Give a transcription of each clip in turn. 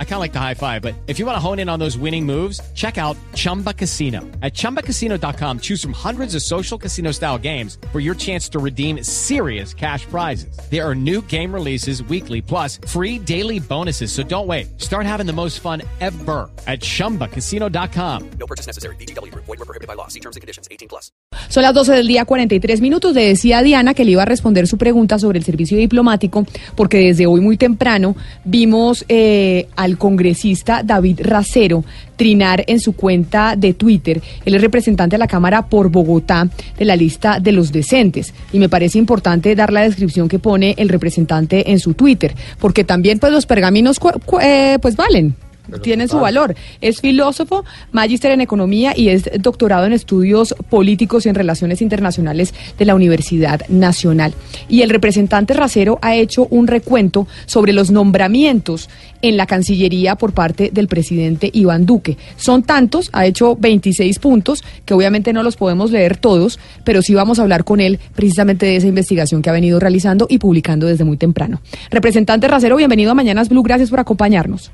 I kind of like the high five, but if you want to hone in on those winning moves, check out Chumba Casino. At ChumbaCasino.com, choose from hundreds of social casino style games for your chance to redeem serious cash prizes. There are new game releases weekly, plus free daily bonuses. So don't wait. Start having the most fun ever at ChumbaCasino.com. No purchase necessary. BGW. Void were prohibited by law. See terms and conditions. 18 plus. Son las 12 del día, 43 minutos. Le decía a Diana que le iba a responder su pregunta sobre el servicio diplomático, porque desde hoy muy temprano vimos eh, al congresista David Racero trinar en su cuenta de Twitter. Él es representante de la Cámara por Bogotá de la lista de los decentes. Y me parece importante dar la descripción que pone el representante en su Twitter, porque también pues los pergaminos eh, pues valen tienen su valor. Es filósofo, magíster en economía y es doctorado en estudios políticos y en relaciones internacionales de la Universidad Nacional. Y el representante Racero ha hecho un recuento sobre los nombramientos en la Cancillería por parte del presidente Iván Duque. Son tantos, ha hecho 26 puntos, que obviamente no los podemos leer todos, pero sí vamos a hablar con él precisamente de esa investigación que ha venido realizando y publicando desde muy temprano. Representante Racero, bienvenido a Mañanas Blue, gracias por acompañarnos.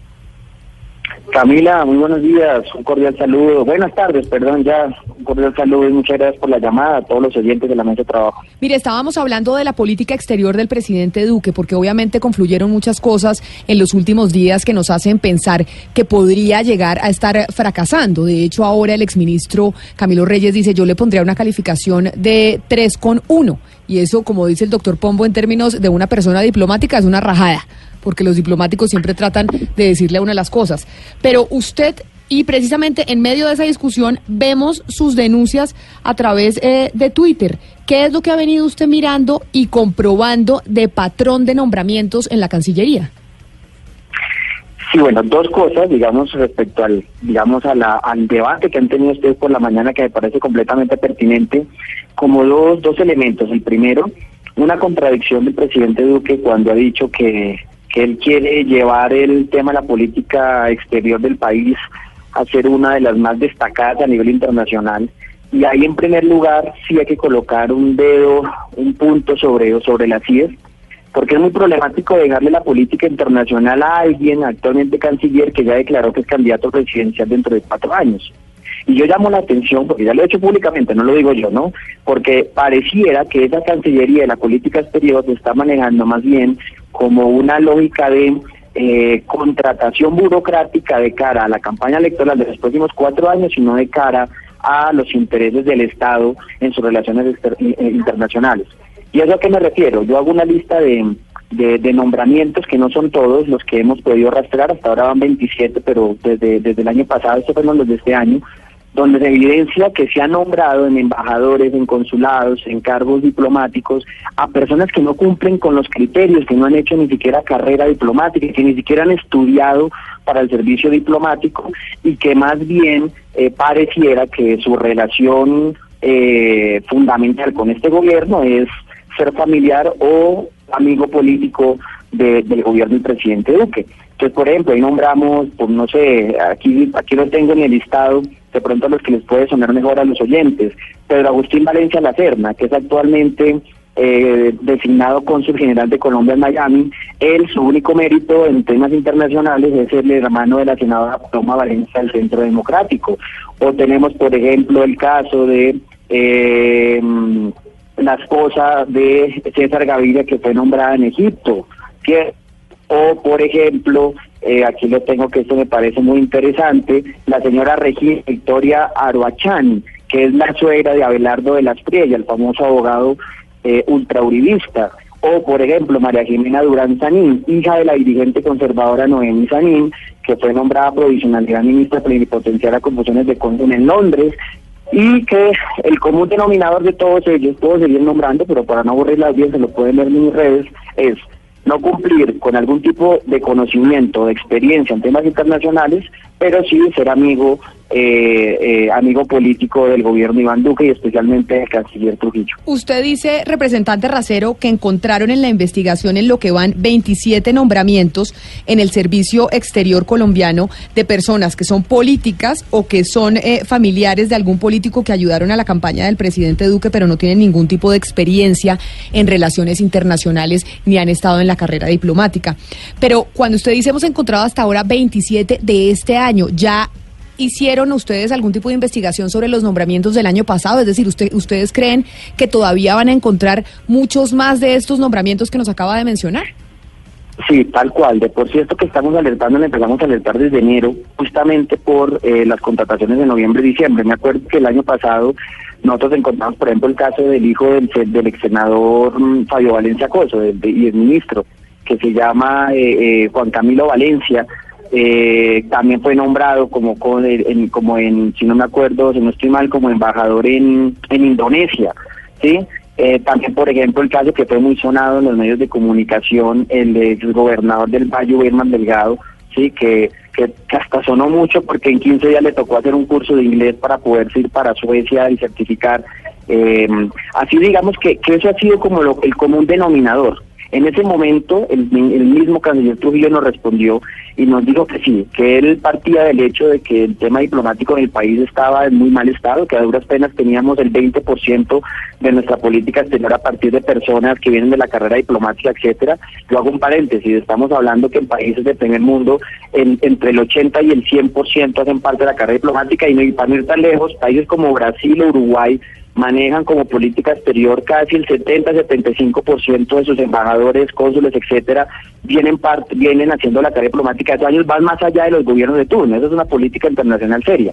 Camila, muy buenos días, un cordial saludo. Buenas tardes, perdón, ya un cordial saludo y muchas gracias por la llamada a todos los oyentes de la mesa de trabajo. Mire, estábamos hablando de la política exterior del presidente Duque, porque obviamente confluyeron muchas cosas en los últimos días que nos hacen pensar que podría llegar a estar fracasando. De hecho, ahora el exministro Camilo Reyes dice, yo le pondría una calificación de 3,1. Y eso, como dice el doctor Pombo, en términos de una persona diplomática, es una rajada porque los diplomáticos siempre tratan de decirle una de las cosas. Pero usted y precisamente en medio de esa discusión vemos sus denuncias a través eh, de Twitter. ¿Qué es lo que ha venido usted mirando y comprobando de patrón de nombramientos en la Cancillería? Sí, bueno, dos cosas, digamos, respecto al, digamos, a al debate que han tenido ustedes por la mañana que me parece completamente pertinente, como dos, dos elementos. El primero, una contradicción del presidente Duque cuando ha dicho que que él quiere llevar el tema de la política exterior del país a ser una de las más destacadas a nivel internacional. Y ahí en primer lugar sí hay que colocar un dedo, un punto sobre, sobre la CIES, porque es muy problemático dejarle la política internacional a alguien, actualmente canciller, que ya declaró que es candidato presidencial dentro de cuatro años. Y yo llamo la atención, porque ya lo he hecho públicamente, no lo digo yo, ¿no? Porque pareciera que esa Cancillería de la política exterior se está manejando más bien como una lógica de eh, contratación burocrática de cara a la campaña electoral de los próximos cuatro años, sino de cara a los intereses del Estado en sus relaciones eh, internacionales. ¿Y eso a qué me refiero? Yo hago una lista de, de, nombramientos que no son todos los que hemos podido rastrear, hasta ahora van 27, pero desde, desde el año pasado, estos fueron los de este año, donde se evidencia que se ha nombrado en embajadores, en consulados, en cargos diplomáticos, a personas que no cumplen con los criterios, que no han hecho ni siquiera carrera diplomática, que ni siquiera han estudiado para el servicio diplomático y que más bien eh, pareciera que su relación eh, fundamental con este gobierno es ser familiar o amigo político del gobierno del presidente Duque. Entonces, por ejemplo, ahí nombramos, pues no sé, aquí, aquí lo tengo en el listado, de pronto a los que les puede sonar mejor a los oyentes, Pedro Agustín Valencia Lacerna, que es actualmente eh, designado cónsul general de Colombia en Miami, él su único mérito en temas internacionales es el hermano de la senadora Paloma Valencia del Centro Democrático. O tenemos, por ejemplo, el caso de eh, la esposa de César Gaviria que fue nombrada en Egipto, o por ejemplo, eh, aquí lo tengo que esto me parece muy interesante, la señora Regina Victoria Aroachán, que es la suegra de Abelardo de las Priella, el famoso abogado eh, ultrauribista, o por ejemplo María Jimena Durán Sanín, hija de la dirigente conservadora Noemi Sanín, que fue nombrada provisionalidad ministra plenipotenciaria con funciones de cónsul en Londres, y que el común denominador de todos ellos, puedo seguir nombrando, pero para no aburrir la audiencia lo pueden ver en mis redes, es no cumplir con algún tipo de conocimiento, de experiencia en temas internacionales, pero sí ser amigo eh, eh, amigo político del gobierno Iván Duque y especialmente del canciller Trujillo. Usted dice, representante Racero, que encontraron en la investigación en lo que van 27 nombramientos en el servicio exterior colombiano de personas que son políticas o que son eh, familiares de algún político que ayudaron a la campaña del presidente Duque, pero no tienen ningún tipo de experiencia en relaciones internacionales ni han estado en la carrera diplomática. Pero cuando usted dice hemos encontrado hasta ahora 27 de este año, ya ¿Hicieron ustedes algún tipo de investigación sobre los nombramientos del año pasado? Es decir, usted, ¿ustedes creen que todavía van a encontrar muchos más de estos nombramientos que nos acaba de mencionar? Sí, tal cual. De por cierto que estamos alertando, empezamos a alertar desde enero, justamente por eh, las contrataciones de noviembre y diciembre. Me acuerdo que el año pasado nosotros encontramos, por ejemplo, el caso del hijo del, del ex senador mm, Fabio Valencia Coso y el ministro, que se llama eh, eh, Juan Camilo Valencia, eh, también fue nombrado como como en si no me acuerdo si no estoy mal como embajador en, en Indonesia sí eh, también por ejemplo el caso que fue muy sonado en los medios de comunicación el ex gobernador del Valle Herman Delgado sí que, que, hasta sonó mucho porque en 15 días le tocó hacer un curso de inglés para poder ir para Suecia y certificar eh, así digamos que, que eso ha sido como lo, el común denominador en ese momento, el, mismo canciller Trujillo nos respondió y nos dijo que sí, que él partía del hecho de que el tema diplomático en el país estaba en muy mal estado, que a duras penas teníamos el 20% de nuestra política exterior a partir de personas que vienen de la carrera diplomática, etcétera. Yo hago un paréntesis, estamos hablando que en países del primer mundo entre el 80 y el 100% hacen parte de la carrera diplomática y, no, para no ir tan lejos, países como Brasil o Uruguay manejan como política exterior casi el 70-75% de sus embajadores, cónsules, etcétera, vienen vienen haciendo la tarea diplomática de años, van más allá de los gobiernos de turno, esa es una política internacional seria.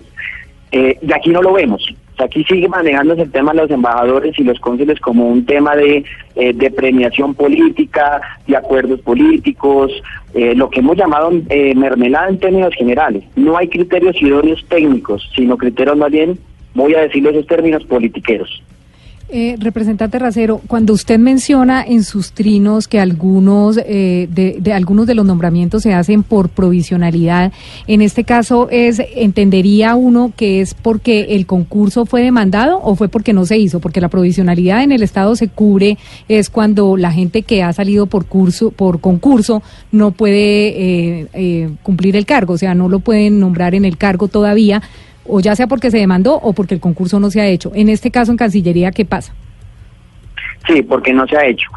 Eh, y aquí no lo vemos. aquí sigue manejándose el tema de los embajadores y los cónsules como un tema de, eh, de premiación política, de acuerdos políticos, eh, lo que hemos llamado mermelada en términos generales. No hay criterios idóneos técnicos, sino criterios más bien voy a decirle esos términos politiqueros. Eh, representante Racero, cuando usted menciona en sus trinos que algunos eh, de, algunos de los nombramientos se hacen por provisionalidad, en este caso es entendería uno que es porque el concurso fue demandado o fue porque no se hizo, porque la provisionalidad en el Estado se cubre es cuando la gente que ha salido por curso por concurso no puede eh, cumplir el cargo, o sea, no lo pueden nombrar en el cargo todavía o ya sea porque se demandó o porque el concurso no se ha hecho. En este caso, en Cancillería, ¿qué pasa? Sí, porque no se ha hecho.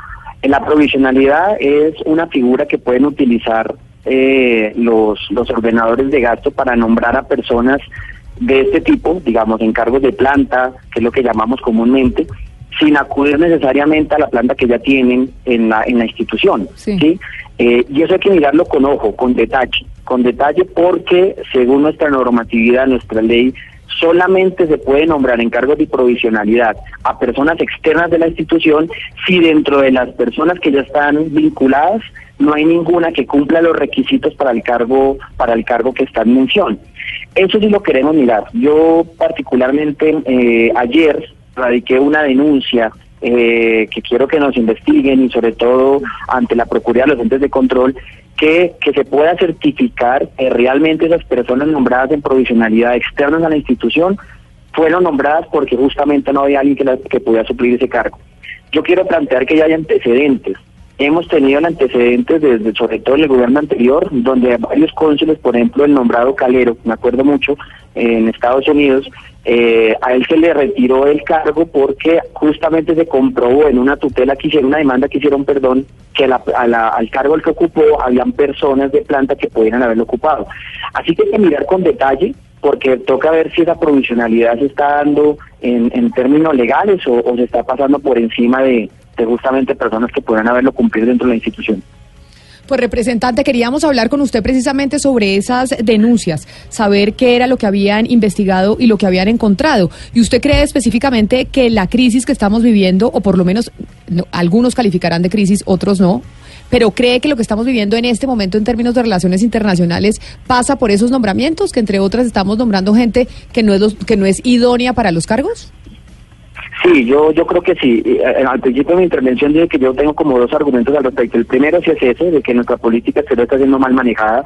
La provisionalidad es una figura que pueden utilizar eh, los, los ordenadores de gasto para nombrar a personas de este tipo, digamos, en cargos de planta, que es lo que llamamos comúnmente, sin acudir necesariamente a la planta que ya tienen en la, en la institución. ¿sí? Eh, y eso hay que mirarlo con ojo, con detalle, con detalle porque según nuestra normatividad, nuestra ley, solamente se puede nombrar en cargos de provisionalidad a personas externas de la institución si dentro de las personas que ya están vinculadas no hay ninguna que cumpla los requisitos para el cargo para el cargo que está en mención. Eso sí lo queremos mirar. Yo particularmente eh, ayer radiqué una denuncia eh, que quiero que nos investiguen y sobre todo ante la Procuraduría de los entes de control que, que se pueda certificar que realmente esas personas nombradas en provisionalidad externas a la institución fueron nombradas porque justamente no había alguien que, que pudiera suplir ese cargo. Yo quiero plantear que ya hay antecedentes. Hemos tenido antecedentes desde, sobre todo en el gobierno anterior, donde varios cónsules, por ejemplo, el nombrado Calero, me acuerdo mucho, en Estados Unidos, eh, a él se le retiró el cargo porque justamente se comprobó en una tutela que hicieron, una demanda que hicieron, perdón, que al cargo al que ocupó habían personas de planta que pudieran haberlo ocupado. Así que hay que mirar con detalle porque toca ver si esa provisionalidad se está dando en, términos legales o, se está pasando por encima de, de justamente personas que puedan haberlo cumplido dentro de la institución. Pues representante, queríamos hablar con usted precisamente sobre esas denuncias, saber qué era lo que habían investigado y lo que habían encontrado. ¿Y usted cree específicamente que la crisis que estamos viviendo, o por lo menos algunos calificarán de crisis, otros no, pero cree que lo que estamos viviendo en este momento en términos de relaciones internacionales pasa por esos nombramientos, que entre otras estamos nombrando gente que no es, que no es idónea para los cargos? Sí, yo, yo creo que sí. Eh, al principio de mi intervención dije que yo tengo como dos argumentos al respecto. El primero sí es ese, de que nuestra política exterior está siendo mal manejada.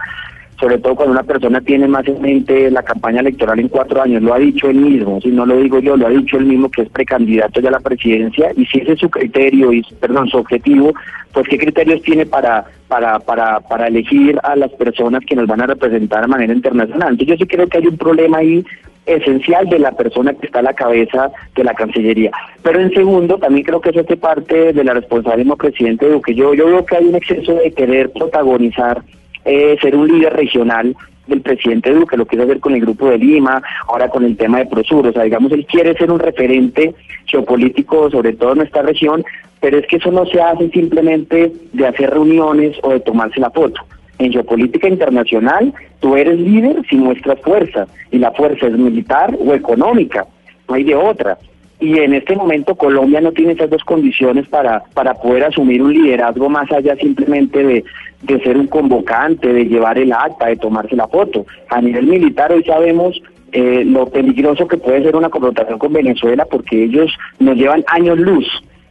sobre todo cuando una persona tiene más en mente la campaña electoral en cuatro años, lo ha dicho él mismo, si no lo digo yo, lo ha dicho él mismo que es precandidato ya a la presidencia, y si ese es su criterio, y perdón, su objetivo, pues qué criterios tiene para, para, para, para elegir a las personas que nos van a representar de manera internacional. Entonces yo sí creo que hay un problema ahí esencial de la persona que está a la cabeza de la Cancillería. Pero en segundo, también creo que eso hace parte de la responsabilidad del presidente Duque. Yo, yo veo que hay un exceso de querer protagonizar, eh, ser un líder regional del presidente Duque, lo quiere hacer con el Grupo de Lima, ahora con el tema de Prosur, o sea, digamos, él quiere ser un referente geopolítico, sobre todo en nuestra región, pero es que eso no se hace simplemente de hacer reuniones o de tomarse la foto. En geopolítica internacional, tú eres líder si muestras fuerza, y la fuerza es militar o económica, no hay de otra. Y en este momento Colombia no tiene esas dos condiciones para, para poder asumir un liderazgo más allá simplemente de, de ser un convocante, de llevar el acta, de tomarse la foto. A nivel militar hoy sabemos eh, lo peligroso que puede ser una confrontación con Venezuela porque ellos nos llevan años luz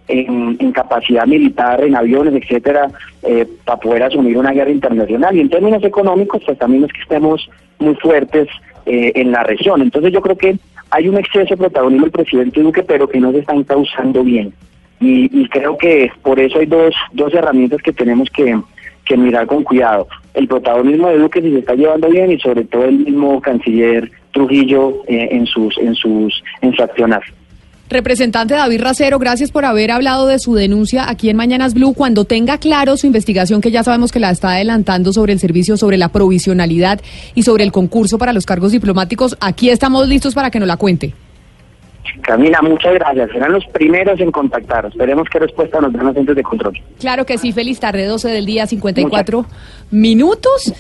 en, capacidad militar, en aviones, etcétera, eh, para poder asumir una guerra internacional. Y en términos económicos, pues también es que estemos muy fuertes eh, en la región. Entonces yo creo que hay un exceso de protagonismo del presidente Duque, pero que no se están causando bien. Y, creo que por eso hay dos, dos herramientas que tenemos que, mirar con cuidado. El protagonismo de Duque si se está llevando bien y sobre todo el mismo canciller Trujillo eh, en sus en sus en su accionar. Representante David Racero, gracias por haber hablado de su denuncia aquí en Mañanas Blue. Cuando tenga claro su investigación, que ya sabemos que la está adelantando sobre el servicio, sobre la provisionalidad y sobre el concurso para los cargos diplomáticos, aquí estamos listos para que nos la cuente. Camila, muchas gracias. Serán los primeros en contactar. Esperemos que respuesta nos den los centros de control. Claro que sí. Feliz tarde, 12 del día, 54 minutos.